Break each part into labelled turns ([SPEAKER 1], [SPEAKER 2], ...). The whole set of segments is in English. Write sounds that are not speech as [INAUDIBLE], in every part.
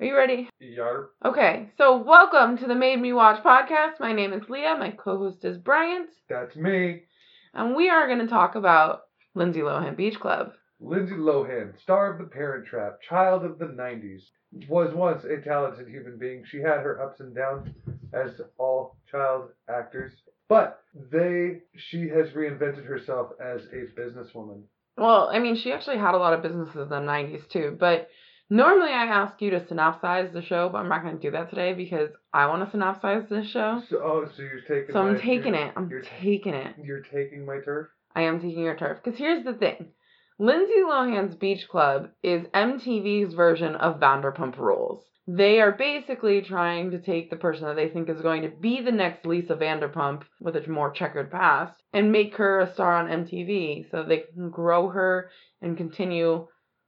[SPEAKER 1] Are you ready?
[SPEAKER 2] Yarp.
[SPEAKER 1] Okay, so welcome to the Made Me Watch podcast. My name is Leah. My co-host is Bryant,
[SPEAKER 2] That's me.
[SPEAKER 1] and we are going to talk about Lindsay Lohan Beach Club.
[SPEAKER 2] Lindsay Lohan, star of The Parent Trap, child of the 90s, was once a talented human being. She had her ups and downs, as all child actors. But they, she has reinvented herself as a businesswoman.
[SPEAKER 1] Well, I mean, she actually had a lot of businesses in the 90s too, but normally I ask you to synopsize the show, but I'm not going to do that today because I want to synopsize this show.
[SPEAKER 2] So, oh, so you're taking.
[SPEAKER 1] So I'm taking it. I'm
[SPEAKER 2] you're,
[SPEAKER 1] taking it.
[SPEAKER 2] You're taking my turf.
[SPEAKER 1] I am taking your turf. Because here's the thing Lindsay Lohan's Beach Club is MTV's version of Vanderpump Rules. They are basically trying to take the person that they think is going to be the next Lisa Vanderpump with a more checkered past and make her a star on MTV so they can grow her and continue,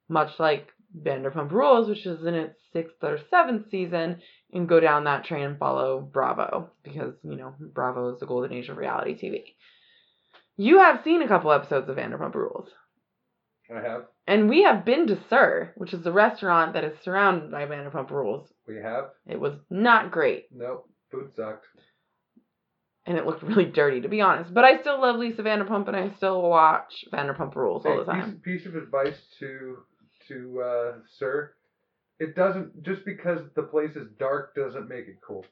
[SPEAKER 1] much like Vanderpump Rules, which is in its sixth or seventh season, and go down that train and follow Bravo because, you know, Bravo is the golden age of reality TV. You have seen a couple episodes of Vanderpump Rules.
[SPEAKER 2] I have.
[SPEAKER 1] And we have been to SUR, which is the restaurant that is surrounded by Vanderpump Rules.
[SPEAKER 2] We have.
[SPEAKER 1] It was not great,
[SPEAKER 2] Nope. Food sucked.
[SPEAKER 1] and it looked really dirty, to be honest. But I still love Lisa Vanderpump, and I still watch Vanderpump Rules all the time.
[SPEAKER 2] Piece, piece of advice to to uh, SUR. It doesn't just because the place is dark doesn't make it cool.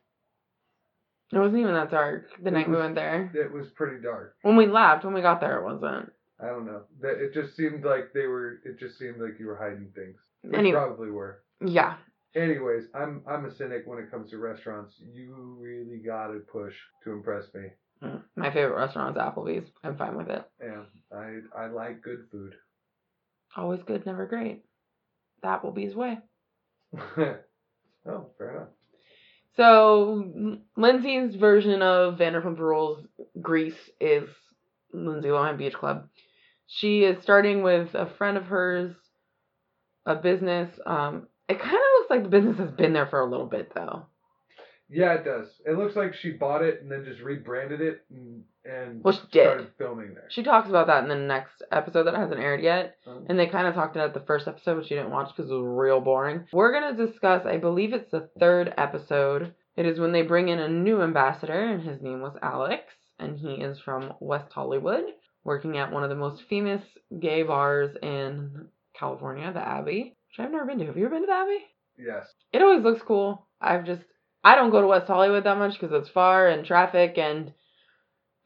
[SPEAKER 1] It wasn't even that dark the
[SPEAKER 2] It
[SPEAKER 1] night we went there.
[SPEAKER 2] It was pretty dark.
[SPEAKER 1] When we left, when we got there, it wasn't.
[SPEAKER 2] I don't know. That it just seemed like they were. It just seemed like you were hiding things. Which
[SPEAKER 1] Anyway.
[SPEAKER 2] probably were.
[SPEAKER 1] Yeah.
[SPEAKER 2] Anyways, I'm I'm a cynic when it comes to restaurants. You really gotta push to impress me.
[SPEAKER 1] Mm. My favorite restaurant is Applebee's. I'm fine with it.
[SPEAKER 2] Yeah, I I like good food.
[SPEAKER 1] Always good, never great. The Applebee's way. [LAUGHS]
[SPEAKER 2] oh, fair enough.
[SPEAKER 1] So Lindsay's version of Vanderpump Rules Greece is Lindsay Lohan Beach Club. She is starting with a friend of hers, a business. Um, it kind of looks like the business has been there for a little bit though.
[SPEAKER 2] Yeah, it does. It looks like she bought it and then just rebranded it and, and
[SPEAKER 1] Well, she did.
[SPEAKER 2] started filming there.
[SPEAKER 1] She talks about that in the next episode that hasn't aired yet.
[SPEAKER 2] Um,
[SPEAKER 1] And they kind of talked about it the first episode, which you didn't watch because it was real boring. We're going to discuss, I believe it's the third episode. It is when they bring in a new ambassador, and his name was Alex, and he is from West Hollywood, working at one of the most famous gay bars in California, the Abbey, which I've never been to. Have you ever been to the Abbey?
[SPEAKER 2] yes.
[SPEAKER 1] It always looks cool. I've just, I don't go to West Hollywood that much because it's far and traffic, and if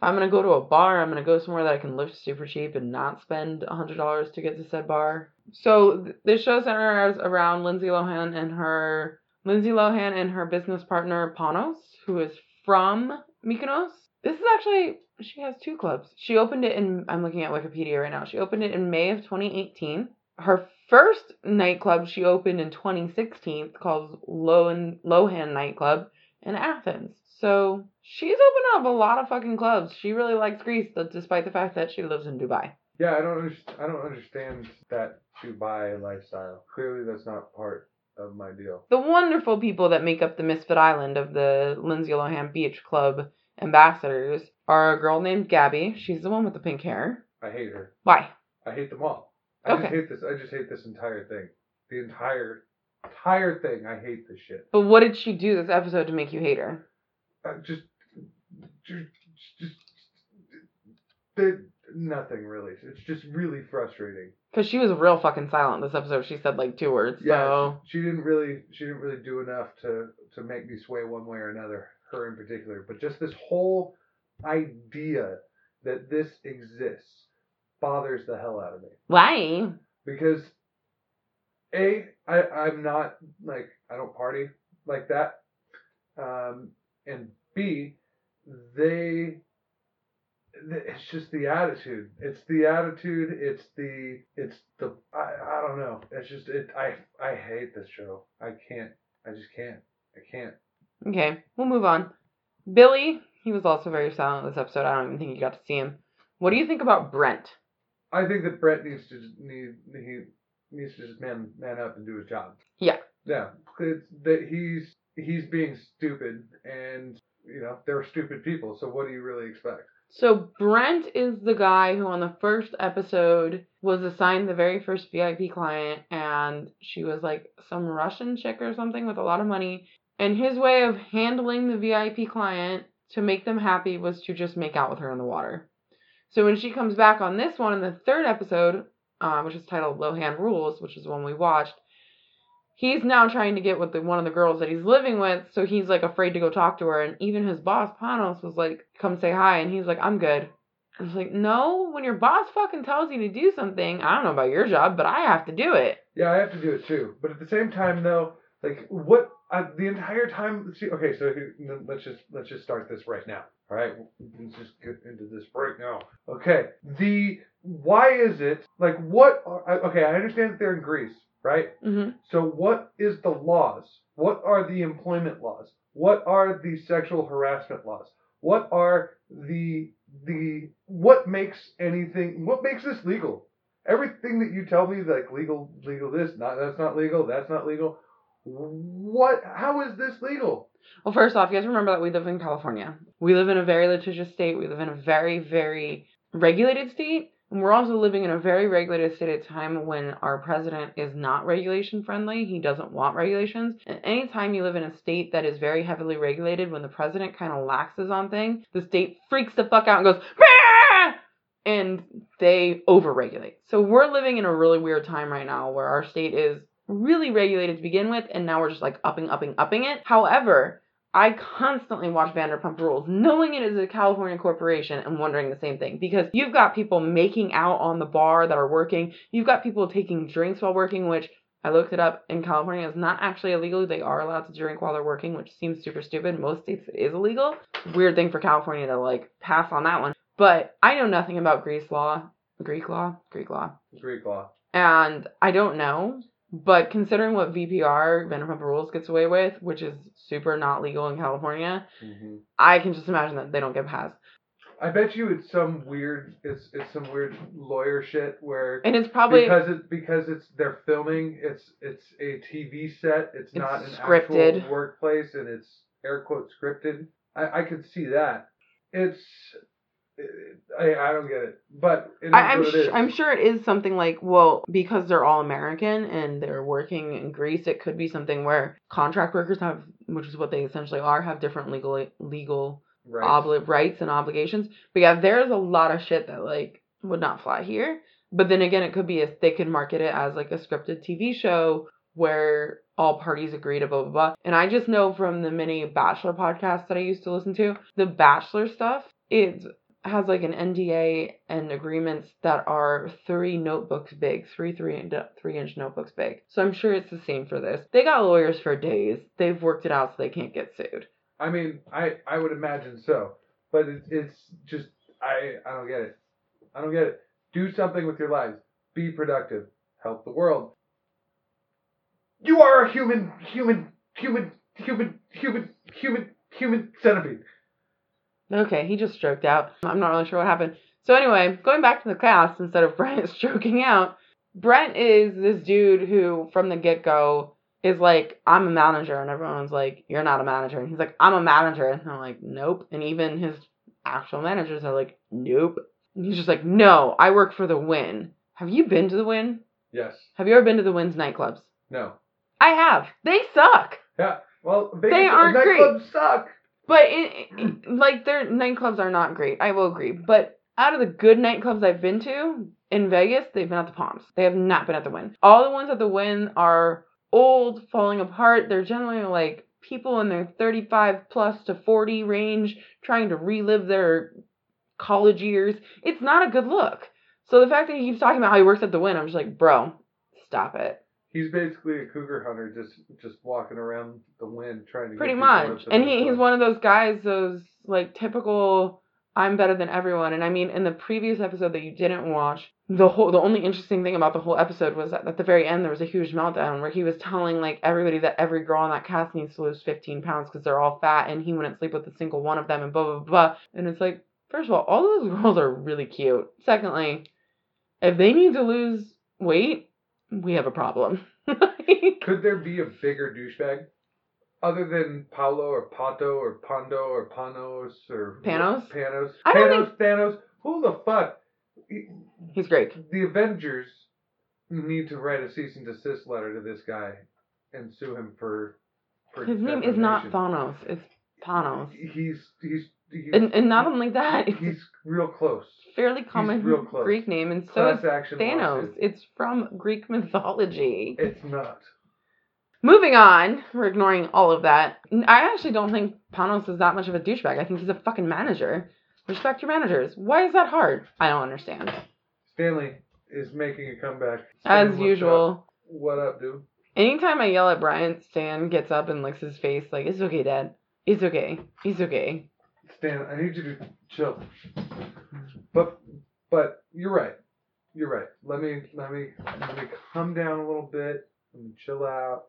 [SPEAKER 1] I'm gonna go to a bar, I'm gonna go somewhere that I can live super cheap and not spend a hundred dollars to get to said bar. So th- this show centers around Lindsay Lohan and her Lindsay Lohan and her business partner Panos, who is from Mykonos. This is actually she has two clubs. She opened it in I'm looking at Wikipedia right now. She opened it in May of 2018. Her first nightclub she opened in 2016 called Lohan Lohan Nightclub in Athens. So she's opened up a lot of fucking clubs. She really likes Greece, despite the fact that she lives in Dubai.
[SPEAKER 2] Yeah, I don't underst- I don't understand that Dubai lifestyle. Clearly, that's not part of my deal.
[SPEAKER 1] The wonderful people that make up the Misfit Island of the Lindsay Lohan Beach Club ambassadors are a girl named Gabby. She's the one with the pink hair.
[SPEAKER 2] I hate her.
[SPEAKER 1] Why?
[SPEAKER 2] I hate them all. I
[SPEAKER 1] Okay.
[SPEAKER 2] just hate this. I just hate this entire thing. The entire entire thing. I hate this shit.
[SPEAKER 1] But what did she do this episode to make you hate her?
[SPEAKER 2] I just, just, just, there- nothing really. It's just really frustrating.
[SPEAKER 1] Because she was real fucking silent this episode. She said like two words.
[SPEAKER 2] Yeah,
[SPEAKER 1] So
[SPEAKER 2] she, she didn't really, she didn't really do enough to to make me sway one way or another. Her in particular, but just this whole idea that this exists bothers the hell out of me
[SPEAKER 1] why?
[SPEAKER 2] because a I I'm not like I don't party like that, um, and b they it's just the attitude. It's the attitude. It's the it's the I, I don't know. It's just it. I I hate this show. I can't. I just can't. I can't.
[SPEAKER 1] Okay, we'll move on. Billy, he was also very silent this episode. I don't even think you got to see him. What do you think about Brent?
[SPEAKER 2] I think that Brett needs to need he needs to just man man up and do his job.
[SPEAKER 1] Yeah.
[SPEAKER 2] Yeah. It's that he's he's being stupid and you know they're stupid people. So what do you really expect?
[SPEAKER 1] So Brent is the guy who on the first episode was assigned the very first VIP client and she was like some Russian chick or something with a lot of money. And his way of handling the VIP client to make them happy was to just make out with her in the water. So when she comes back on this one in the third episode, uh, which is titled Lohan Rules, which is the one we watched, he's now trying to get with the, one of the girls that he's living with, so he's like afraid to go talk to her. And even his boss Panos was like, "Come say hi," and he's like, "I'm good." I was like, "No, when your boss fucking tells you to do something, I don't know about your job, but I have to do it."
[SPEAKER 2] Yeah, I have to do it too. But at the same time, though, like what uh, the entire time. See, okay, so let's just let's just start this right now. All right, let's just get into this right now. Okay, the why is it like what? Are, okay, I understand that they're in Greece, right?
[SPEAKER 1] hmm
[SPEAKER 2] So what is the laws? What are the employment laws? What are the sexual harassment laws? What are the the what makes anything what makes this legal? Everything that you tell me like legal legal this, not that's not legal, that's not legal. What how is this legal?
[SPEAKER 1] Well, first off, you guys remember that we live in California. We live in a very litigious state. We live in a very, very regulated state. And we're also living in a very regulated state at a time when our president is not regulation friendly. He doesn't want regulations. And anytime you live in a state that is very heavily regulated, when the president kind of laxes on things, the state freaks the fuck out and goes, and they overregulate. So we're living in a really weird time right now where our state is really regulated to begin with, and now we're just like upping, upping, upping it. However, I constantly watch Vanderpump Rules, knowing it is a California corporation and wondering the same thing. Because you've got people making out on the bar that are working, you've got people taking drinks while working, which I looked it up in California is not actually illegal. They are allowed to drink while they're working, which seems super stupid. Most states it is illegal. Weird thing for California to like pass on that one. But I know nothing about Greece law. Greek law? Greek law.
[SPEAKER 2] Greek law.
[SPEAKER 1] And I don't know. But considering what VPR, Vanderpump Rules, gets away with, which is super not legal in California,
[SPEAKER 2] hmm
[SPEAKER 1] I can just imagine that they don't get passed.
[SPEAKER 2] I bet you it's some weird it's it's some weird lawyer shit where
[SPEAKER 1] And it's probably
[SPEAKER 2] because it because it's they're filming it's it's a TV set it's, not an
[SPEAKER 1] scripted.
[SPEAKER 2] actual workplace and it's air quote scripted I I could see that it's I I don't get it but it is
[SPEAKER 1] I,
[SPEAKER 2] it is.
[SPEAKER 1] I'm sure it is something like well because they're all American and they're working in Greece. It could be something where contract workers have, which is what they essentially are, have different legal legal
[SPEAKER 2] right
[SPEAKER 1] obli- rights and obligations. But yeah, there's a lot of shit that like would not fly here. But then again, it could be if they could market it as like a scripted TV show where all parties agree to blah blah blah. And I just know from the many Bachelor podcasts that I used to listen to, the Bachelor stuff it has like an NDA and agreements that are three notebooks big, three three three inch notebooks big. So I'm sure it's the same for this. They got lawyers for days. They've worked it out so they can't get sued.
[SPEAKER 2] I mean I I would imagine so but it, it's just I I don't get it I don't get it do something with your lives be productive help the world you are a human human human human human human human centipede
[SPEAKER 1] Okay, he just stroked out. I'm not really sure what happened. So anyway, going back to the cast instead of [LAUGHS] Brent stroking out, Brent is this dude who from the get-go is like, I'm a manager, and everyone's like, You're not a manager. And he's like, I'm a manager. And I'm like, Nope. And even his actual managers are like, Nope. And he's just like, No, I work for the Wynn. Have you been to the Wynn?
[SPEAKER 2] yes
[SPEAKER 1] Have you ever been to the Wynn's nightclubs?
[SPEAKER 2] no
[SPEAKER 1] I have. They suck.
[SPEAKER 2] Yeah. Well, Vegas
[SPEAKER 1] aren't great.
[SPEAKER 2] nightclubs suck.
[SPEAKER 1] But it, it- like their nightclubs are not great. I will agree. But out of the good nightclubs I've been to in Vegas, they've been at the Palms. They have not been at the Wynn. All the ones at the Wynn are old, falling apart. They're generally like people in their 35 plus to 40 range trying to relive their college years. It's not a good look. So the fact that he keeps talking about how he works at the Wynn, I'm just like, bro, stop it.
[SPEAKER 2] He's basically a cougar hunter, just just walking around the wind trying to.
[SPEAKER 1] pretty much. and he, he's one of those guys those like typical i'm better than everyone. And i mean in the previous episode that you didn't watch the whole the only interesting thing about the whole episode was that at the very end there was a huge meltdown where he was telling like everybody that every girl on that cast needs to lose 15 pounds because they're all fat and he wouldn't sleep with a single one of them and blah blah blah. And it's like first of all all those [LAUGHS] girls are really cute. Secondly if they need to lose weight we have a problem [LAUGHS]
[SPEAKER 2] Could there be a bigger douchebag? other than Paulo or Pato or Pondo or Panos or
[SPEAKER 1] Panos?
[SPEAKER 2] Panos,
[SPEAKER 1] I
[SPEAKER 2] Panos, Thanos. Who the fuck?
[SPEAKER 1] He's great.
[SPEAKER 2] The Avengers need to write a cease and desist letter to this guy and sue him for. for
[SPEAKER 1] His name is not. Thanos. It's Panos.
[SPEAKER 2] He's he's
[SPEAKER 1] And, and not only that, it's
[SPEAKER 2] he's real close.
[SPEAKER 1] fairly common
[SPEAKER 2] real close.
[SPEAKER 1] Greek name, and so is
[SPEAKER 2] Class
[SPEAKER 1] Thanos.
[SPEAKER 2] lawsuit.
[SPEAKER 1] It's from Greek mythology.
[SPEAKER 2] It's not.
[SPEAKER 1] Moving on, we're ignoring all of that. I actually don't think Panos is that much of a douchebag. I think he's a fucking manager. Respect your managers. Why is that hard? I don't understand.
[SPEAKER 2] Stanley is making a comeback.
[SPEAKER 1] As usual,
[SPEAKER 2] up? What up, dude?
[SPEAKER 1] anytime I yell at Brian, Stan gets up and licks his face like, it's okay, Dad. It's okay. It's okay.
[SPEAKER 2] Stan, I need you to chill. But but you're right. You're right. Let me let me let me calm down a little bit. Me chill out.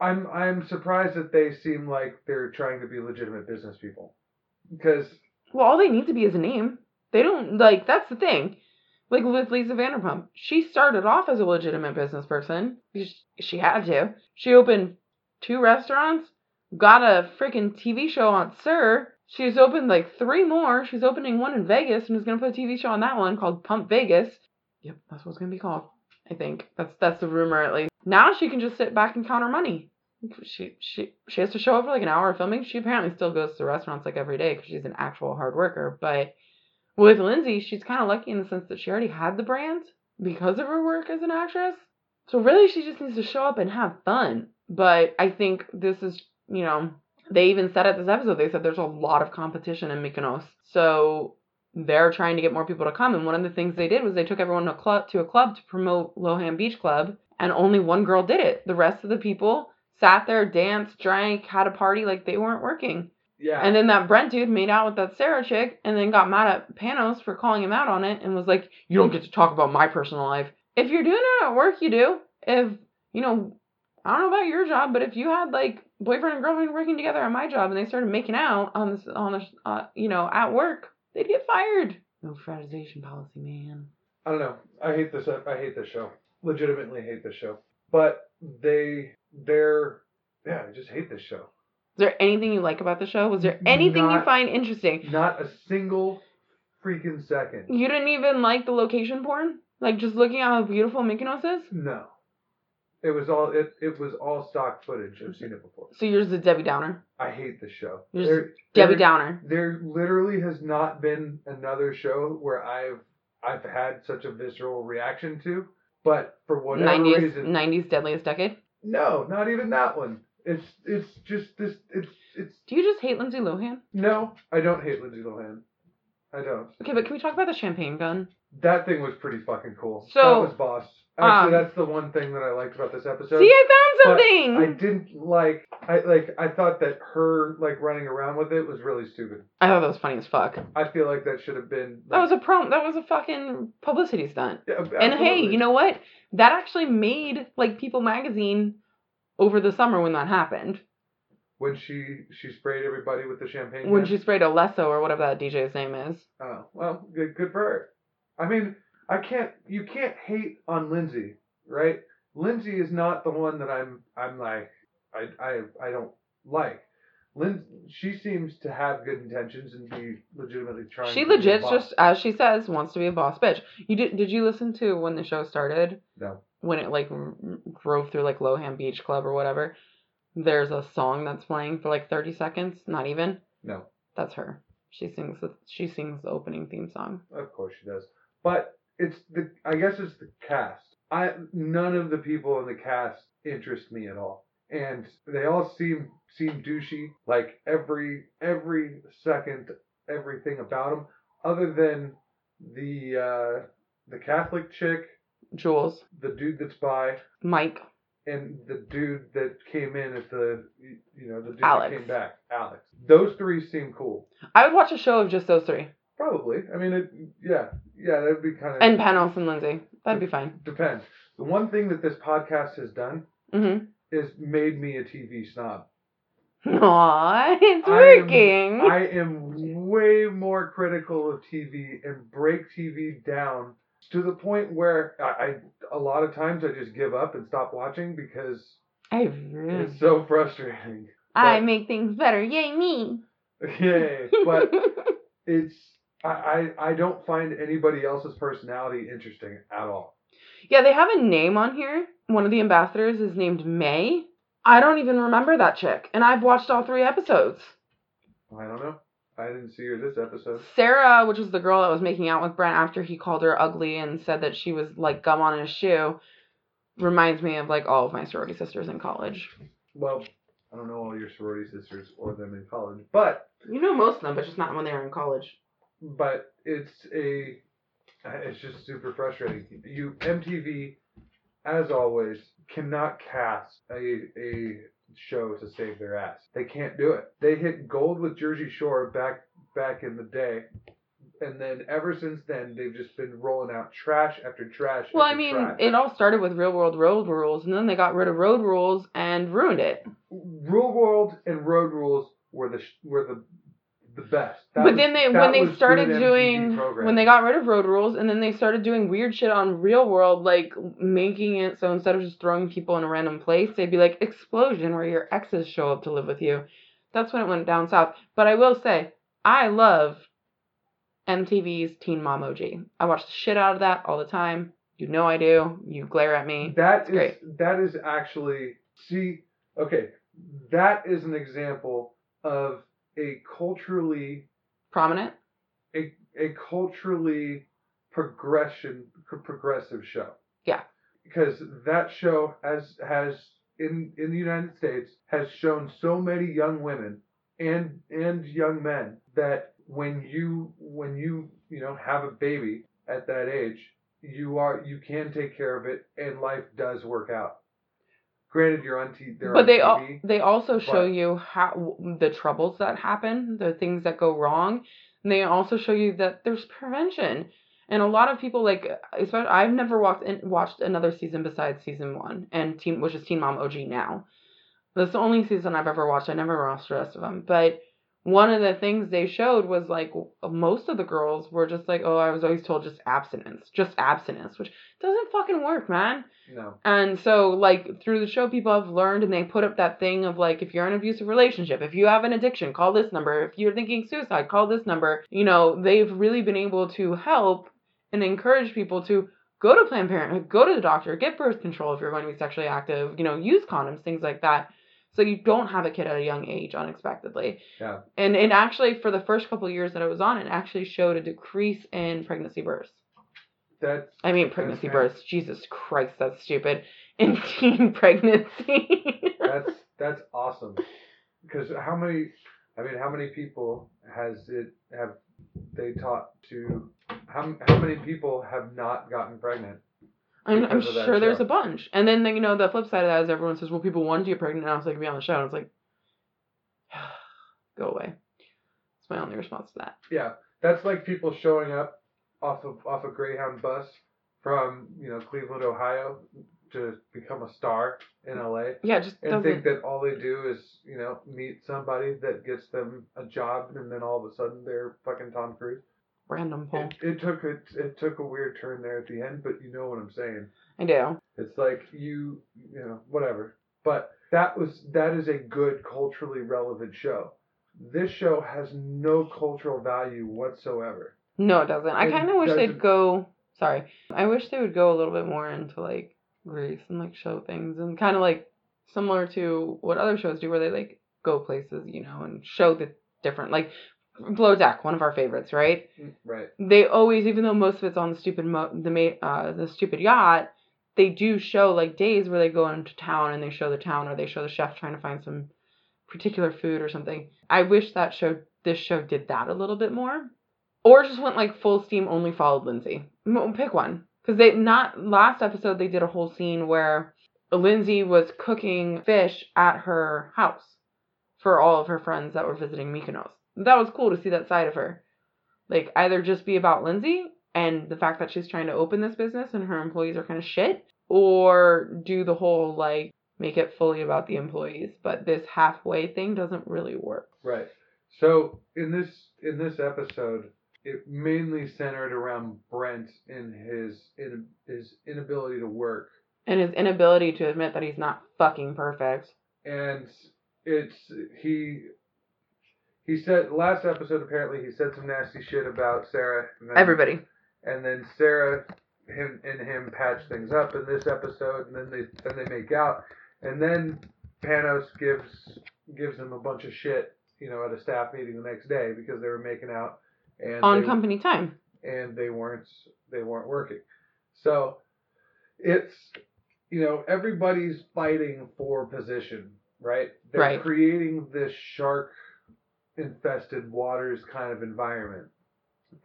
[SPEAKER 2] I'm I'm surprised that they seem like they're trying to be legitimate business people. Because
[SPEAKER 1] Well, all they need to be is a name. They don't, like, that's the thing. Like with Lisa Vanderpump, she started off as a legitimate business person. She had to. She opened two restaurants, got a freaking TV show on SUR. She's opened like three more. She's opening one in Vegas and is gonna put a TV show on that one called Pump Vegas. Yep, that's what it's gonna be called. I think that's that's the rumor at least. Now she can just sit back and count her money. She she she has to show up for like an hour of filming. She apparently still goes to restaurants like every day because she's an actual hard worker. But with Lindsay, she's kind of lucky in the sense that she already had the brand because of her work as an actress. So really, she just needs to show up and have fun. But I think this is, you know, they even said at this episode, they said there's a lot of competition in Mykonos. So they're trying to get more people to come. And one of the things they did was they took everyone to a club, to a club to promote Lohan Beach Club, and only one girl did it. The rest of the people sat there, danced, drank, had a party like they weren't working.
[SPEAKER 2] yeah.
[SPEAKER 1] And then that Brent dude made out with that Sarah chick and then got mad at Panos for calling him out on it and was like, You don't get to talk about my personal life. If you're doing it at work, you do. If, you know, I don't know about your job, but if you had like boyfriend and girlfriend working together at my job and they started making out on this, on this, uh, you know, at work, they'd get fired. No fraternization policy, man.
[SPEAKER 2] I don't know. I hate this. I hate this show. Legitimately hate this show. But they, they're, yeah, I just hate this show.
[SPEAKER 1] Is there anything you like about the show? Was there anything you find interesting?
[SPEAKER 2] Not a single freaking second.
[SPEAKER 1] You didn't even like the location porn? Like just looking at how beautiful Mykonos is?
[SPEAKER 2] No. It was all it, it was all stock footage. I've seen it before.
[SPEAKER 1] So yours is Debbie Downer.
[SPEAKER 2] I hate the show. There,
[SPEAKER 1] Debbie
[SPEAKER 2] there-
[SPEAKER 1] Downer.
[SPEAKER 2] There literally has not been another show where I've I've had such a visceral reaction to. But for whatever
[SPEAKER 1] 90s,
[SPEAKER 2] reason,
[SPEAKER 1] 90s Deadliest Decade.
[SPEAKER 2] no, not even that one. It's it's just this. It's it's
[SPEAKER 1] Do you just hate Lindsay Lohan?
[SPEAKER 2] no. I don't hate Lindsay Lohan. I don't.
[SPEAKER 1] Okay, but can we talk about the champagne gun?
[SPEAKER 2] That thing was pretty fucking cool.
[SPEAKER 1] So,
[SPEAKER 2] that was boss. Actually,
[SPEAKER 1] um,
[SPEAKER 2] that's the one thing that I liked about this episode.
[SPEAKER 1] See, I found something.
[SPEAKER 2] I didn't like. I like. I thought that her like running around with it was really stupid.
[SPEAKER 1] I thought that was funny as fuck.
[SPEAKER 2] I feel like that should have been.
[SPEAKER 1] That was a prom. That was a fucking publicity stunt.
[SPEAKER 2] Yeah,
[SPEAKER 1] And hey, you know what? That actually made like People Magazine over the summer when that happened.
[SPEAKER 2] when she she sprayed everybody with the champagne.
[SPEAKER 1] When
[SPEAKER 2] gun?
[SPEAKER 1] she sprayed Alesso or whatever that DJ's name is.
[SPEAKER 2] Oh well, good good for her. I mean, I can't. You can't hate on Lindsay, right? Lindsay is not the one that I'm. I'm like. I I I don't like. Lin, she seems to have good intentions and be legitimately trying.
[SPEAKER 1] She
[SPEAKER 2] to be a
[SPEAKER 1] legit just, as she says, wants to be a boss bitch. You did? Did you listen to when the show started?
[SPEAKER 2] no.
[SPEAKER 1] when it like drove through like Lohan Beach Club or whatever, there's a song that's playing for like 30 seconds, not even.
[SPEAKER 2] No.
[SPEAKER 1] That's her. She sings the she sings the opening theme song.
[SPEAKER 2] Of course she does. But it's the I guess it's the cast. I none of the people in the cast interest me at all. And they all seem seem douchey like every every second everything about them other than the uh the Catholic chick,
[SPEAKER 1] Jules,
[SPEAKER 2] the dude that's by
[SPEAKER 1] Mike,
[SPEAKER 2] and the dude that came in at the you know the dude
[SPEAKER 1] Alex.
[SPEAKER 2] that came back, Alex. Those three seem cool.
[SPEAKER 1] I would watch a show of just those three
[SPEAKER 2] Probably. I mean, it, yeah, yeah, that'd be kind of
[SPEAKER 1] and Panos and Lindsay. That'd be fine.
[SPEAKER 2] Depends. The one thing that this podcast has done
[SPEAKER 1] Mm-hmm.
[SPEAKER 2] is made me a TV snob. [LAUGHS]
[SPEAKER 1] Aw, it's
[SPEAKER 2] I am-
[SPEAKER 1] working.
[SPEAKER 2] I am way more critical of TV and break TV down to the point where I, I a lot of times I just give up and stop watching because
[SPEAKER 1] I,
[SPEAKER 2] it's so frustrating.
[SPEAKER 1] I make things better. Yay me. [LAUGHS]
[SPEAKER 2] Yay! But [LAUGHS] it's I, I I don't find anybody else's personality interesting at all.
[SPEAKER 1] yeah, they have a name on here. One of the ambassadors is named May. I don't even remember that chick, and I've watched all three episodes.
[SPEAKER 2] I don't know. I didn't see her this episode.
[SPEAKER 1] Sarah, which was the girl that was making out with Brent after he called her ugly and said that she was like gum on his shoe, reminds me of like all of my sorority sisters in college.
[SPEAKER 2] Well, I don't know all your sorority sisters or them in college, but
[SPEAKER 1] You know most of them, but just not when they were in college.
[SPEAKER 2] But it's a it's just super frustrating. You MTV, as always, cannot cast a a show to save their ass. They can't do it. They hit gold with Jersey Shore back back in the day. And then ever since then, they've just been rolling out trash after trash.
[SPEAKER 1] Well, I mean,
[SPEAKER 2] trash.
[SPEAKER 1] it all started with real world road rules, and then they got rid of road rules and ruined it.
[SPEAKER 2] Real World and Road Rules were the were the the best. That
[SPEAKER 1] but
[SPEAKER 2] was-
[SPEAKER 1] then they when they started doing
[SPEAKER 2] programming.
[SPEAKER 1] when they got rid of road rules and then they started doing weird shit on real world like making it so instead of just throwing people in a random place they'd be like explosion where your exes show up to live with you that's when it went down south but i will say i love mtv's teen mom og i watch the shit out of that all the time you know i do you glare at me
[SPEAKER 2] That
[SPEAKER 1] It's
[SPEAKER 2] is
[SPEAKER 1] great.
[SPEAKER 2] that is actually see okay. That is an example of a culturally
[SPEAKER 1] prominent
[SPEAKER 2] a, a culturally progression progressive show.
[SPEAKER 1] Yeah.
[SPEAKER 2] Because that show has has in in the United States has shown so many young women and and young men that when you when you you know have a baby at that age you are you can take care of it and life does work out. Granted, you're on t- they're
[SPEAKER 1] but
[SPEAKER 2] on
[SPEAKER 1] they al- they also show you how the troubles that happen, the things that go wrong. And they also show you that there's prevention. And a lot of people like, especially I've never walked in, watched another season besides season one, and Teen, which is Teen Mom OG now. That's the only season I've ever watched. I never watched the rest of them. But one of the things they showed was like most of the girls were just like, oh, I was always told just abstinence, just abstinence, which doesn't fucking work, man.
[SPEAKER 2] no.
[SPEAKER 1] And so, like, through the show, people have learned and they put up that thing of, like, if you're in an abusive relationship, if you have an addiction, call this number. If you're thinking suicide, call this number. You know, they've really been able to help and encourage people to go to Planned Parenthood, go to the doctor, get birth control if you're going to be sexually active, you know, use condoms, things like that. So you don't have a kid at a young age unexpectedly.
[SPEAKER 2] Yeah.
[SPEAKER 1] And it actually, for the first couple years that I was on, it actually showed a decrease in pregnancy births.
[SPEAKER 2] That's
[SPEAKER 1] I mean, pregnancy births. Jesus Christ, that's stupid. [LAUGHS] In teen pregnancy.
[SPEAKER 2] that's [LAUGHS] that's awesome. Because how many? I mean, how many people has it have they taught to? How how many people have not gotten pregnant?
[SPEAKER 1] I'm, I'm
[SPEAKER 2] because of that
[SPEAKER 1] sure there's a bunch. And then, you know, the flip side of that is everyone says, well, people wanted to get pregnant. And I was like, be on the show. And it's like, [SIGHS] go away. That's my only response to that.
[SPEAKER 2] Yeah, that's like people showing up off of off a Greyhound bus from you know Cleveland, Ohio, to become a star in LA,
[SPEAKER 1] Yeah, just
[SPEAKER 2] and
[SPEAKER 1] doesn't.
[SPEAKER 2] think that all they do is you know meet somebody that gets them a job, and then all of a sudden they're fucking Tom Cruise.
[SPEAKER 1] Random poll.
[SPEAKER 2] It, it took a it took a weird turn there at the end, but you know what I'm saying.
[SPEAKER 1] I do.
[SPEAKER 2] It's like you, you know, whatever. But that was that is a good culturally relevant show. This show has no cultural value whatsoever.
[SPEAKER 1] No, it doesn't. I kind of wish
[SPEAKER 2] doesn't-
[SPEAKER 1] they'd go. Sorry. I wish they would go a little bit more into like Greece and like show things and kind of like similar to what other shows do, where they like go places, you know, and show the different like Below Deck, one of our favorites, right?
[SPEAKER 2] Right.
[SPEAKER 1] They always, even though most of it's on the stupid mo- the ma- uh the stupid yacht, they do show like days where they go into town and they show the town or they show the chef trying to find some particular food or something. I wish that show this show did that a little bit more, or just went like full steam only followed Lindsay. Pick one because they not last episode they did a whole scene where Lindsay was cooking fish at her house for all of her friends that were visiting Mykonos. That was cool to see that side of her. Like either just be about Lindsay and the fact that she's trying to open this business and her employees are kind of shit, or do the whole like make it fully about the employees. But this halfway thing doesn't really work.
[SPEAKER 2] Right. So in this in this episode, it mainly centered around Brent and his in, his inability to work,
[SPEAKER 1] And his inability to admit that he's not fucking perfect.
[SPEAKER 2] and it's he he said last episode apparently he said some nasty shit about Sarah. And then,
[SPEAKER 1] Everybody.
[SPEAKER 2] And then Sarah him and him patch things up in this episode, and then they then they make out, and then Panos gives gives him a bunch of shit, you know, at a staff meeting the next day because they were making out and
[SPEAKER 1] On
[SPEAKER 2] they,
[SPEAKER 1] company time.
[SPEAKER 2] and they weren't they weren't working. So it's you know everybody's fighting for position, right? They're
[SPEAKER 1] Right.
[SPEAKER 2] creating this shark infested waters kind of environment,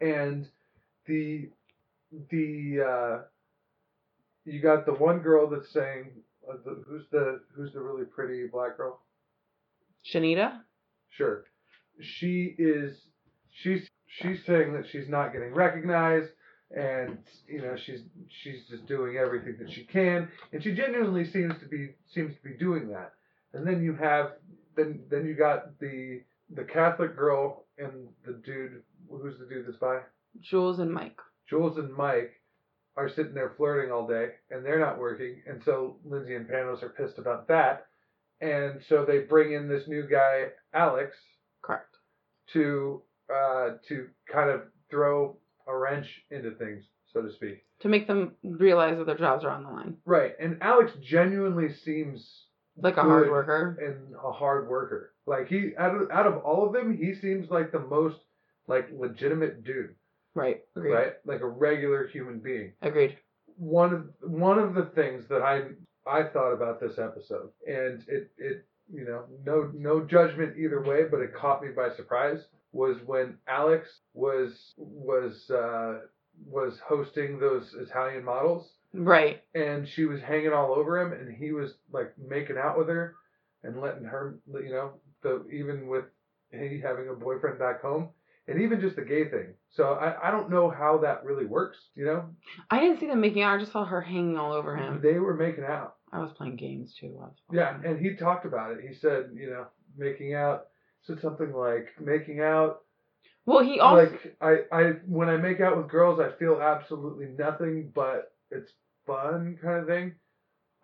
[SPEAKER 2] and the the uh, you got the one girl that's saying uh, the, who's the who's the really pretty black girl?
[SPEAKER 1] Shanita?
[SPEAKER 2] Sure. She is she's she's saying that she's not getting recognized and you know she's she's just doing everything that she can and she genuinely seems to be seems to be doing that. And then you have then then you got the the Catholic girl and the dude who's the dude that's by?
[SPEAKER 1] Jules and Mike.
[SPEAKER 2] Jules and Mike are sitting there flirting all day and they're not working and so Lindsay and Panos are pissed about that. And so they bring in this new guy, Alex,
[SPEAKER 1] Correct.
[SPEAKER 2] to uh, to kind of throw a wrench into things, so to speak.
[SPEAKER 1] To make them realize that their jobs are on the line.
[SPEAKER 2] Right, and Alex genuinely seems
[SPEAKER 1] Like a hard worker.
[SPEAKER 2] and a hard worker. Like he out of out of all of them, he seems like the most like legitimate dude,
[SPEAKER 1] Right. Agreed.
[SPEAKER 2] right? Like a regular human being.
[SPEAKER 1] Agreed.
[SPEAKER 2] One of one of the things that I I thought about this episode, and it it you know no no judgment either way, but it caught me by surprise was when Alex was was uh, was hosting those Italian models
[SPEAKER 1] Right.
[SPEAKER 2] and she was hanging all over him and he was like making out with her and letting her you know the even with he having a boyfriend back home and even just the gay thing so i, I don't know how that really works you know
[SPEAKER 1] I didn't see them making out. I just saw her hanging all over him.
[SPEAKER 2] they were making out
[SPEAKER 1] I was playing games too.
[SPEAKER 2] Yeah and he talked about it he said you know making out said something like making out
[SPEAKER 1] Well, he also.
[SPEAKER 2] like I, I when i make out with girls i feel absolutely nothing but it's fun kind of thing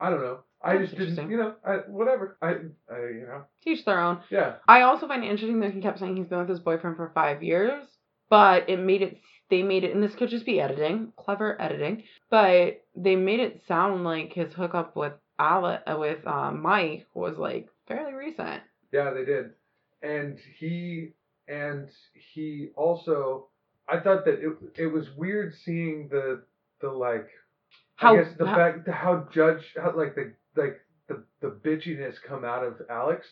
[SPEAKER 2] i don't know i
[SPEAKER 1] That's
[SPEAKER 2] just didn't you know I, whatever I, I you know
[SPEAKER 1] Teach their own.
[SPEAKER 2] yeah
[SPEAKER 1] I also find it interesting that he kept saying he's been with his boyfriend for five years, but it made it. They made it, and this could just be editing, clever editing, but they made it sound like his hookup with Ale, uh, with uh, Mike was like fairly recent.
[SPEAKER 2] Yeah, they did. And he and he also I thought that it it was weird seeing the the like
[SPEAKER 1] How,
[SPEAKER 2] I guess the
[SPEAKER 1] how-
[SPEAKER 2] fact how judge how like the like the the bitchiness come out of Alex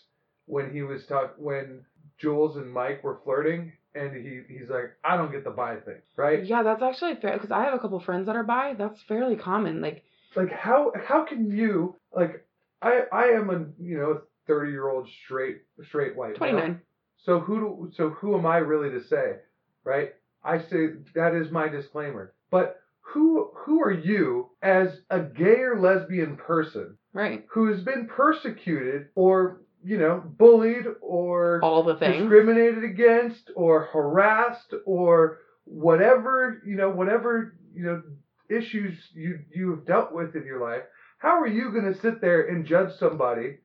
[SPEAKER 2] when he was talk when Jules and Mike were flirting and he he's like I don't get the bi thing right
[SPEAKER 1] Yeah, that's actually fair because I have a couple friends that are bi. That's fairly common. Like,
[SPEAKER 2] like how how can you like I I am a you know thirty year old straight straight white
[SPEAKER 1] 29.
[SPEAKER 2] So who do, so who am I really to say, right? I say that is my disclaimer. But who who are you as a gay or lesbian person
[SPEAKER 1] Right.
[SPEAKER 2] who has been persecuted or you know bullied or
[SPEAKER 1] All the things.
[SPEAKER 2] discriminated against or harassed or whatever you know whatever you know issues you you have dealt with in your life how are you going to sit there and judge somebody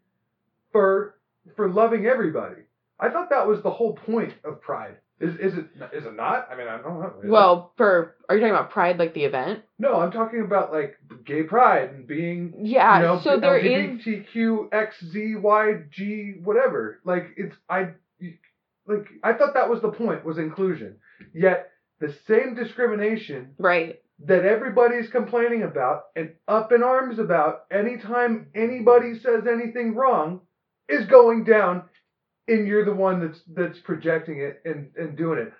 [SPEAKER 2] for for loving everybody i thought that was the whole point of pride is is it is it not i mean i don't know Is it?
[SPEAKER 1] Well, for are you talking about Pride, like the event?
[SPEAKER 2] no i'm talking about like gay pride and being
[SPEAKER 1] Yeah.
[SPEAKER 2] you know,
[SPEAKER 1] so there is.
[SPEAKER 2] LGBTQ, X, Z, Y, G, whatever. Like it's I, like I thought that was the point was inclusion. Yet the same discrimination
[SPEAKER 1] Right.
[SPEAKER 2] that everybody's complaining about and up in arms about anytime anybody says anything wrong is going down, and you're the one that's that's projecting it and and doing it.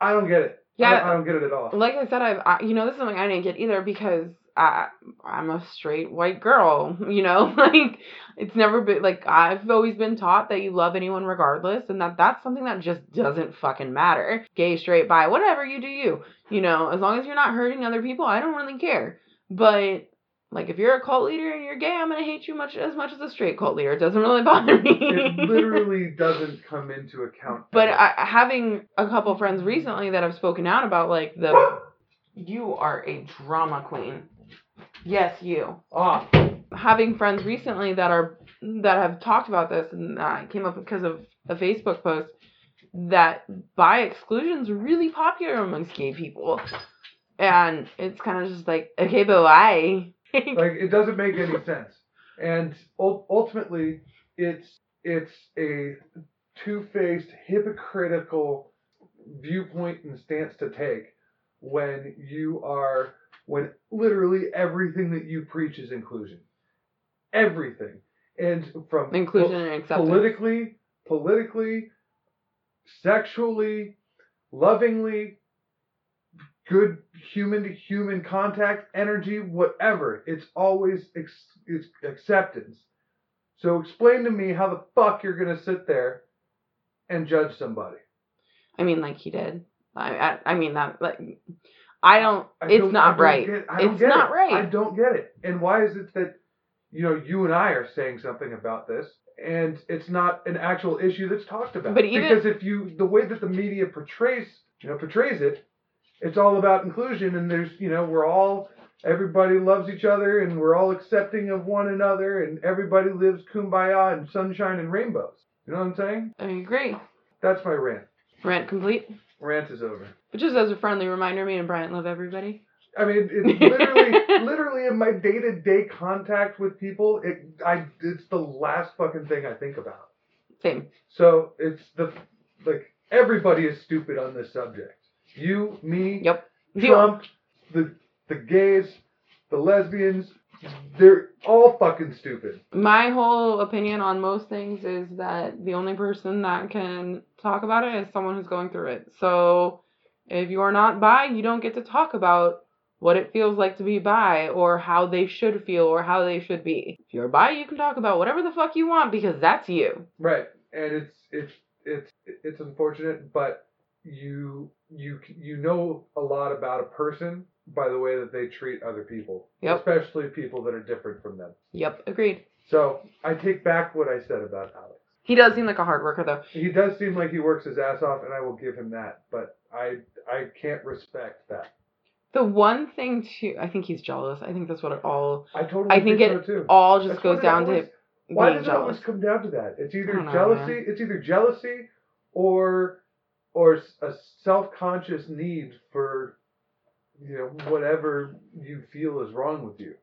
[SPEAKER 2] I don't get it.
[SPEAKER 1] Yeah.
[SPEAKER 2] don't, I don't get it at all.
[SPEAKER 1] like I said, I've I, you know this is something I didn't get either because I I'm a straight white girl. [LAUGHS] You know, [LAUGHS] like it's never been like I've always been taught that you love anyone regardless, and that that's something that just doesn't fucking matter. Gay, straight, bi, whatever you do, you. You know, as long as you're not hurting other people, I don't really care. But like if you're a cult leader and you're gay, I'm gonna hate you much as much as a straight cult leader. It doesn't really [LAUGHS] bother me.
[SPEAKER 2] it literally doesn't come into account.
[SPEAKER 1] But. I, having a couple friends recently that have spoken out about like the you are a drama queen. Yes, you.
[SPEAKER 2] ah,
[SPEAKER 1] Having friends recently that are that have talked about this, and uh, came up because of a Facebook post that bi exclusion is really popular amongst gay people, and it's kind of just like, okay, but why? [LAUGHS]
[SPEAKER 2] like it doesn't make any sense. And ultimately it's it's a two-faced hypocritical viewpoint and stance to take when you are when literally everything that you preach is inclusion. Everything. And from
[SPEAKER 1] Inclusion and acceptance.
[SPEAKER 2] politically politically sexually lovingly good human to human contact, energy, whatever. It's always ex- it's acceptance. So explain to me how the fuck you're gonna sit there and judge somebody.
[SPEAKER 1] I mean, like he did. I, I, I mean that. Like, I don't.
[SPEAKER 2] I
[SPEAKER 1] it's
[SPEAKER 2] don't-
[SPEAKER 1] not
[SPEAKER 2] I don't
[SPEAKER 1] right.
[SPEAKER 2] get- I don't
[SPEAKER 1] It's
[SPEAKER 2] get
[SPEAKER 1] not
[SPEAKER 2] it.
[SPEAKER 1] right.
[SPEAKER 2] I don't get it. And why is it that you know you and I are saying something about this and it's not an actual issue that's talked about?
[SPEAKER 1] But even-
[SPEAKER 2] because if you the way that the media portrays you know portrays it, it's all about inclusion and there's you know we're all everybody loves each other and we're all accepting of one another and everybody lives kumbaya and sunshine and rainbows. You know what I'm saying?
[SPEAKER 1] I agree.
[SPEAKER 2] That's my rant.
[SPEAKER 1] Rant complete.
[SPEAKER 2] Rant is over.
[SPEAKER 1] But just as a friendly reminder, me and Bryant love everybody.
[SPEAKER 2] I mean, it's literally, [LAUGHS] literally in my day to day contact with people, it, I, it's the last fucking thing I think about.
[SPEAKER 1] Same.
[SPEAKER 2] So it's the, like, everybody is stupid on this subject. You, me,
[SPEAKER 1] Yep.
[SPEAKER 2] Trump, the, the gays, the lesbians, they're all fucking stupid.
[SPEAKER 1] My whole opinion on most things is that the only person that can talk about it is someone who's going through it. So if you are not bi, you don't get to talk about what it feels like to be bi or how they should feel or how they should be. If you're bi, you can talk about whatever the fuck you want because that's you.
[SPEAKER 2] Right. And it's, it's, it's, it's unfortunate, but you, you, you know a lot about a person by the way that they treat other people.
[SPEAKER 1] Yep.
[SPEAKER 2] Especially people that are different from them.
[SPEAKER 1] Yep, agreed.
[SPEAKER 2] So I take back what I said about Alex.
[SPEAKER 1] He does seem like a hard worker though.
[SPEAKER 2] He does seem like he works his ass off, and I will give him that. But I I can't respect that.
[SPEAKER 1] The one thing too, I think he's jealous. I think that's what it all
[SPEAKER 2] I totally
[SPEAKER 1] I think
[SPEAKER 2] think
[SPEAKER 1] it
[SPEAKER 2] so
[SPEAKER 1] all just
[SPEAKER 2] That's
[SPEAKER 1] goes down
[SPEAKER 2] always-
[SPEAKER 1] to
[SPEAKER 2] Why does it always come down to that? It's either
[SPEAKER 1] know,
[SPEAKER 2] jealousy.
[SPEAKER 1] man.
[SPEAKER 2] It's either jealousy or or a self conscious need for you know whatever you feel is wrong with you.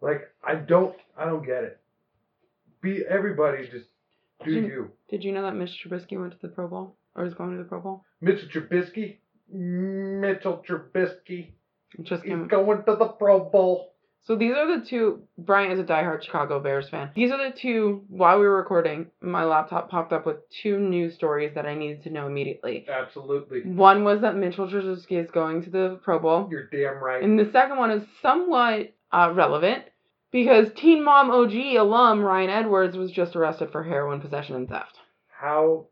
[SPEAKER 2] Like I don't I don't get it. Be everybody just do
[SPEAKER 1] Did-
[SPEAKER 2] you.
[SPEAKER 1] Did you know that Mitch Trubisky went to the Pro Bowl or is going to the Pro Bowl?
[SPEAKER 2] Mitchell Trubisky. Mitchell Trubisky.
[SPEAKER 1] Just
[SPEAKER 2] He's going to the Pro Bowl.
[SPEAKER 1] So these are the two. Brian is a diehard Chicago Bears fan. These are the two. While we were recording, my laptop popped up with two news stories that I needed to know immediately.
[SPEAKER 2] Absolutely.
[SPEAKER 1] One was that Mitchell Trubisky is going to the Pro Bowl,
[SPEAKER 2] You're damn right.
[SPEAKER 1] and the second one is somewhat uh, relevant because Teen Mom OG alum Ryan Edwards was just arrested for heroin possession and theft.
[SPEAKER 2] How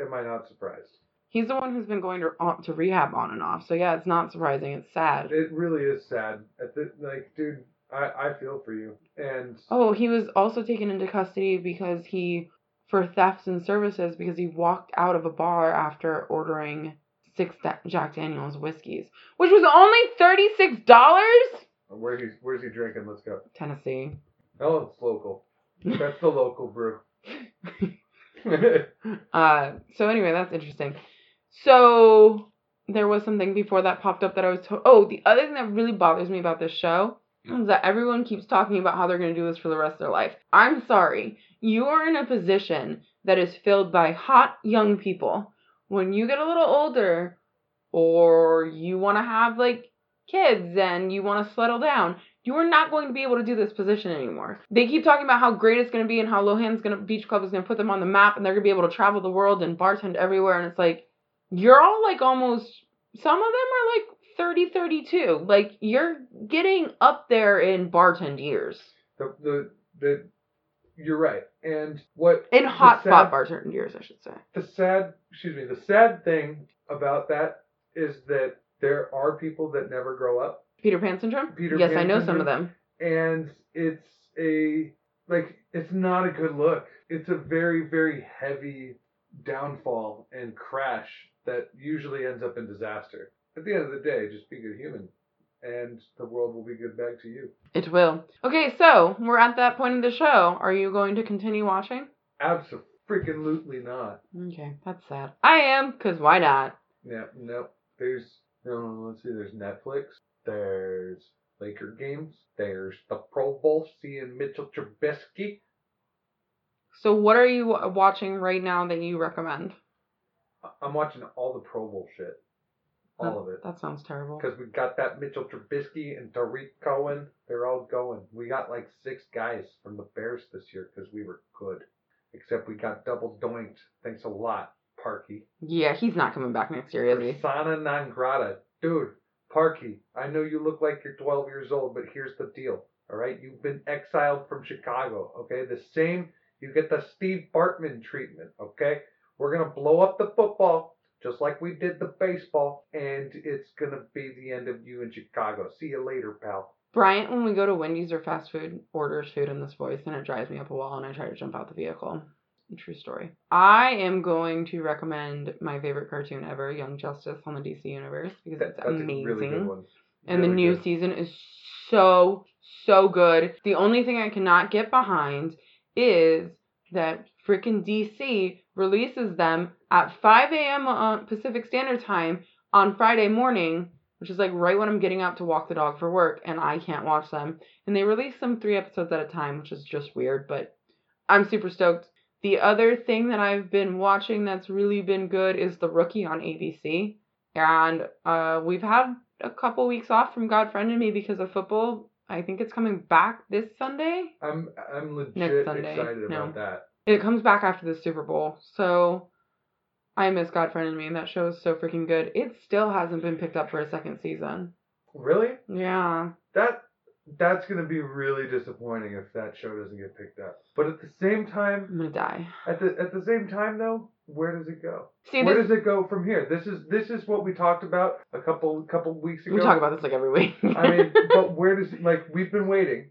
[SPEAKER 2] am I not surprised?
[SPEAKER 1] He's the one who's been going to to rehab on and off. So yeah, it's not surprising. It's sad.
[SPEAKER 2] It really is sad. At the, like, dude, I, I feel for you. And
[SPEAKER 1] Oh, he was also taken into custody because he for thefts and services because he walked out of a bar after ordering six Da- Jack Daniels whiskeys, which was only thirty six dollars.
[SPEAKER 2] where he's where's he drinking? Let's go.
[SPEAKER 1] Tennessee.
[SPEAKER 2] Oh, it's local. That's the local brew. [LAUGHS]
[SPEAKER 1] Uh, so anyway, that's interesting. So there was something before that popped up that I was told. Oh, the other thing that really bothers me about this show is that everyone keeps talking about how they're going to do this for the rest of their life. I'm sorry. You are in a position that is filled by hot young people. When you get a little older, or you want to have like kids and you want to settle down, you are not going to be able to do this position anymore. They keep talking about how great it's going to be and how Lohan's going to Beach Club is going to put them on the map and they're going to be able to travel the world and bartend everywhere. And it's like, you're all like almost, some of them are like 30, 32. Like, you're getting up there in bartend years.
[SPEAKER 2] the, the the you're right. And what
[SPEAKER 1] In hot
[SPEAKER 2] sad-
[SPEAKER 1] spot bartend years, I should say.
[SPEAKER 2] the sad excuse me the sad thing about that is that there are people that never grow up
[SPEAKER 1] Peter Pan syndrome?
[SPEAKER 2] Peter
[SPEAKER 1] yes,
[SPEAKER 2] Pan
[SPEAKER 1] I know some of them.
[SPEAKER 2] and it's a like it's not a good look it's a very very heavy downfall and crash that usually ends up in disaster at the end of the day just be a good human and the world will be good back to you.
[SPEAKER 1] It will. Okay, so we're at that point of the show. Are you going to continue watching?
[SPEAKER 2] Absolutely not.
[SPEAKER 1] Okay, that's sad. I am, because why not?
[SPEAKER 2] Yeah, no. There's no. Let's see. There's Netflix. There's Laker games. There's the Pro Bowl. Seeing Mitchell Trubisky.
[SPEAKER 1] So, what are you watching right now that you recommend?
[SPEAKER 2] I'm watching all the Pro Bowl shit. All of it.
[SPEAKER 1] That sounds terrible.
[SPEAKER 2] Because we got that Mitchell Trubisky and Tarik Cohen. They're all going. We got like six guys from the Bears this year because we were good. Except we got double doinked. Thanks a lot, Parkey.
[SPEAKER 1] Yeah, he's not coming back next year, is he?
[SPEAKER 2] Persona non grata. Dude, Parkey, I know you look like you're 12 years old, but here's the deal. All right? You've been exiled from Chicago, okay? The same, you get the Steve Bartman treatment, okay? We're going to blow up the football just like we did the baseball, and it's going to be the end of you in Chicago. See you later, pal.
[SPEAKER 1] Bryant, when we go to Wendy's or fast food, orders food in this voice and it drives me up a wall and I try to jump out the vehicle. True story. I am going to recommend my favorite cartoon ever, Young Justice on the DC Universe, because
[SPEAKER 2] That-
[SPEAKER 1] it's
[SPEAKER 2] that's
[SPEAKER 1] amazing.
[SPEAKER 2] really
[SPEAKER 1] and the new
[SPEAKER 2] good.
[SPEAKER 1] season is so so good. The only thing I cannot get behind is that freaking DC releases them at 5 a.m. on Pacific Standard Time on Friday morning, which is like right when I'm getting up to walk the dog for work, and I can't watch them. And they release them three episodes at a time, which is just weird, but I'm super stoked. The other thing that I've been watching that's really been good is The Rookie on ABC. And uh, we've had a couple weeks off from God Friended Me because of football. I think it's coming back this Sunday.
[SPEAKER 2] I'm I'm legit
[SPEAKER 1] Next Sunday,
[SPEAKER 2] excited
[SPEAKER 1] no.
[SPEAKER 2] about that.
[SPEAKER 1] It comes back after the Super Bowl. So I miss God Friended Me. That show is so freaking good. It still hasn't been picked up for a second season.
[SPEAKER 2] Really?
[SPEAKER 1] Yeah.
[SPEAKER 2] That that's gonna be really disappointing if that show doesn't get picked up. But at the same time,
[SPEAKER 1] I'm gonna die.
[SPEAKER 2] at the at the same time though, where does it go?
[SPEAKER 1] See,
[SPEAKER 2] where
[SPEAKER 1] this,
[SPEAKER 2] does it go from here? This is this is what we talked about a couple couple weeks ago.
[SPEAKER 1] we talk about this like every week.
[SPEAKER 2] I mean, but [LAUGHS] where does like we've been waiting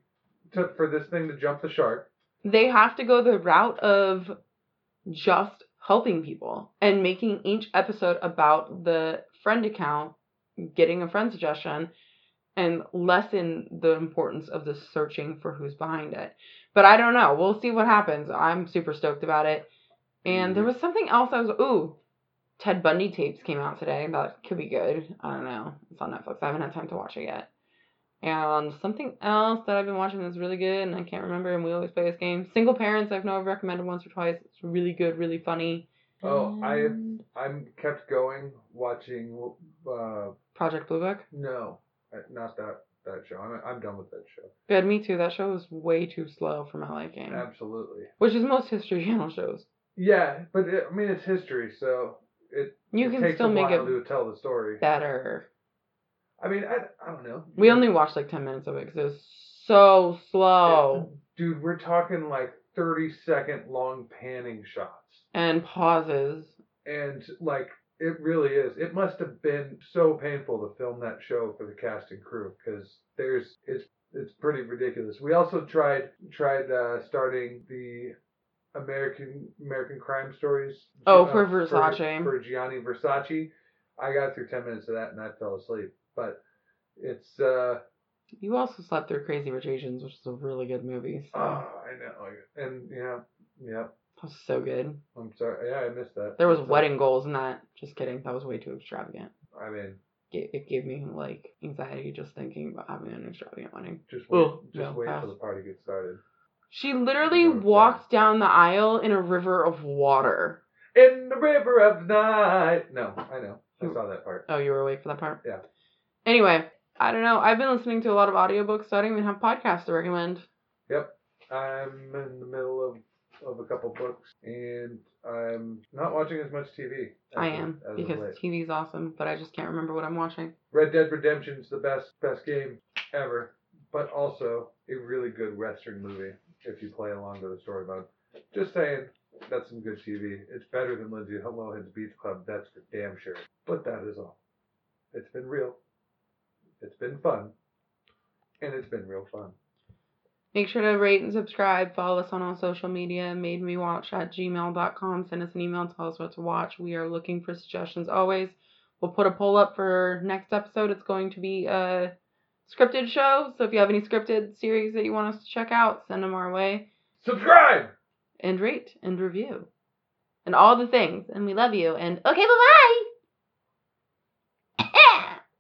[SPEAKER 2] to for this thing to jump the shark?
[SPEAKER 1] They have to go the route of just helping people and making each episode about the friend account, getting a friend suggestion, and lessen the importance of the searching for who's behind it. But I don't know. We'll see what happens. I'm super stoked about it. And there mm-hmm. was something else I was ooh. Ted Bundy tapes came out today. That could be good. I don't know. It's on Netflix. I haven't had time to watch it yet. And something else that I've been watching that's really good, and I can't remember, and we always play this game. Single Parents, I've know I've recommended once or twice. It's really good, really funny.
[SPEAKER 2] Oh, I- I'm kept going watching. uh
[SPEAKER 1] Project Blue Book.
[SPEAKER 2] No, uh, not that that show. I'm I'm done with that show.
[SPEAKER 1] Good, me too. That show is way too slow for my liking.
[SPEAKER 2] Absolutely.
[SPEAKER 1] Which is most History [LAUGHS] Channel shows.
[SPEAKER 2] Yeah, but it, I mean it's history, so it,
[SPEAKER 1] You
[SPEAKER 2] it
[SPEAKER 1] can
[SPEAKER 2] takes
[SPEAKER 1] still
[SPEAKER 2] a
[SPEAKER 1] make it
[SPEAKER 2] to tell the story.
[SPEAKER 1] better.
[SPEAKER 2] I mean, I, I don't know.
[SPEAKER 1] We only watched like 10 minutes of it because it was so slow.
[SPEAKER 2] Dude, we're talking like 30 second long panning shots.
[SPEAKER 1] And pauses.
[SPEAKER 2] And like, it really is. It must have been so painful to film that show for the cast and crew because there's, it's, it's pretty ridiculous. We also tried, tried, uh, starting the American, American crime stories.
[SPEAKER 1] Oh,
[SPEAKER 2] uh,
[SPEAKER 1] for Versace.
[SPEAKER 2] For, Gianni Versace. I got through 10 minutes of that and I fell asleep. But it's, uh,
[SPEAKER 1] You also slept through Crazy Rich Asians, which is a really good movie. So
[SPEAKER 2] Oh, I know. And yeah, yeah.
[SPEAKER 1] that was so good.
[SPEAKER 2] I'm sorry. Yeah, I missed that.
[SPEAKER 1] There was wedding goals in that. Just kidding. That was way too extravagant.
[SPEAKER 2] I mean,
[SPEAKER 1] It, gave me like anxiety just thinking about having an extravagant wedding.
[SPEAKER 2] just wait.
[SPEAKER 1] Ugh,
[SPEAKER 2] just
[SPEAKER 1] no,
[SPEAKER 2] wait
[SPEAKER 1] pass.
[SPEAKER 2] till the party gets started.
[SPEAKER 1] She literally walked down the aisle in a river of water.
[SPEAKER 2] In the river of night. No, I know. I saw that part.
[SPEAKER 1] Oh, you were awake for that part?
[SPEAKER 2] Yeah.
[SPEAKER 1] Anyway, I don't know. I've been listening to a lot of audiobooks, so I don't even have podcasts to recommend.
[SPEAKER 2] Yep. I'm in the middle of of a couple books, and I'm not watching as much TV. as
[SPEAKER 1] I am
[SPEAKER 2] of
[SPEAKER 1] because
[SPEAKER 2] late.
[SPEAKER 1] TV's awesome, but I just can't remember what I'm watching.
[SPEAKER 2] Red Dead Redemption's the best best game ever, but also a really good Western movie if you play along to the story mode. Just saying, that's some good TV. It's better than Lindsay Lohan's Beach Club, that's for damn sure. But that is all. It's been real. It's been fun. And it's been real fun.
[SPEAKER 1] Make sure to rate and subscribe. Follow us on all social media. Made me watch at gmail.com. Send us an email. Tell us what to watch. We are looking for suggestions always. We'll put a poll up for next episode. It's going to be a scripted show. So if you have any scripted series that you want us to check out, send them our way
[SPEAKER 2] Subscribe.
[SPEAKER 1] and rate and review and all the things. And we love you. And okay, bye bye.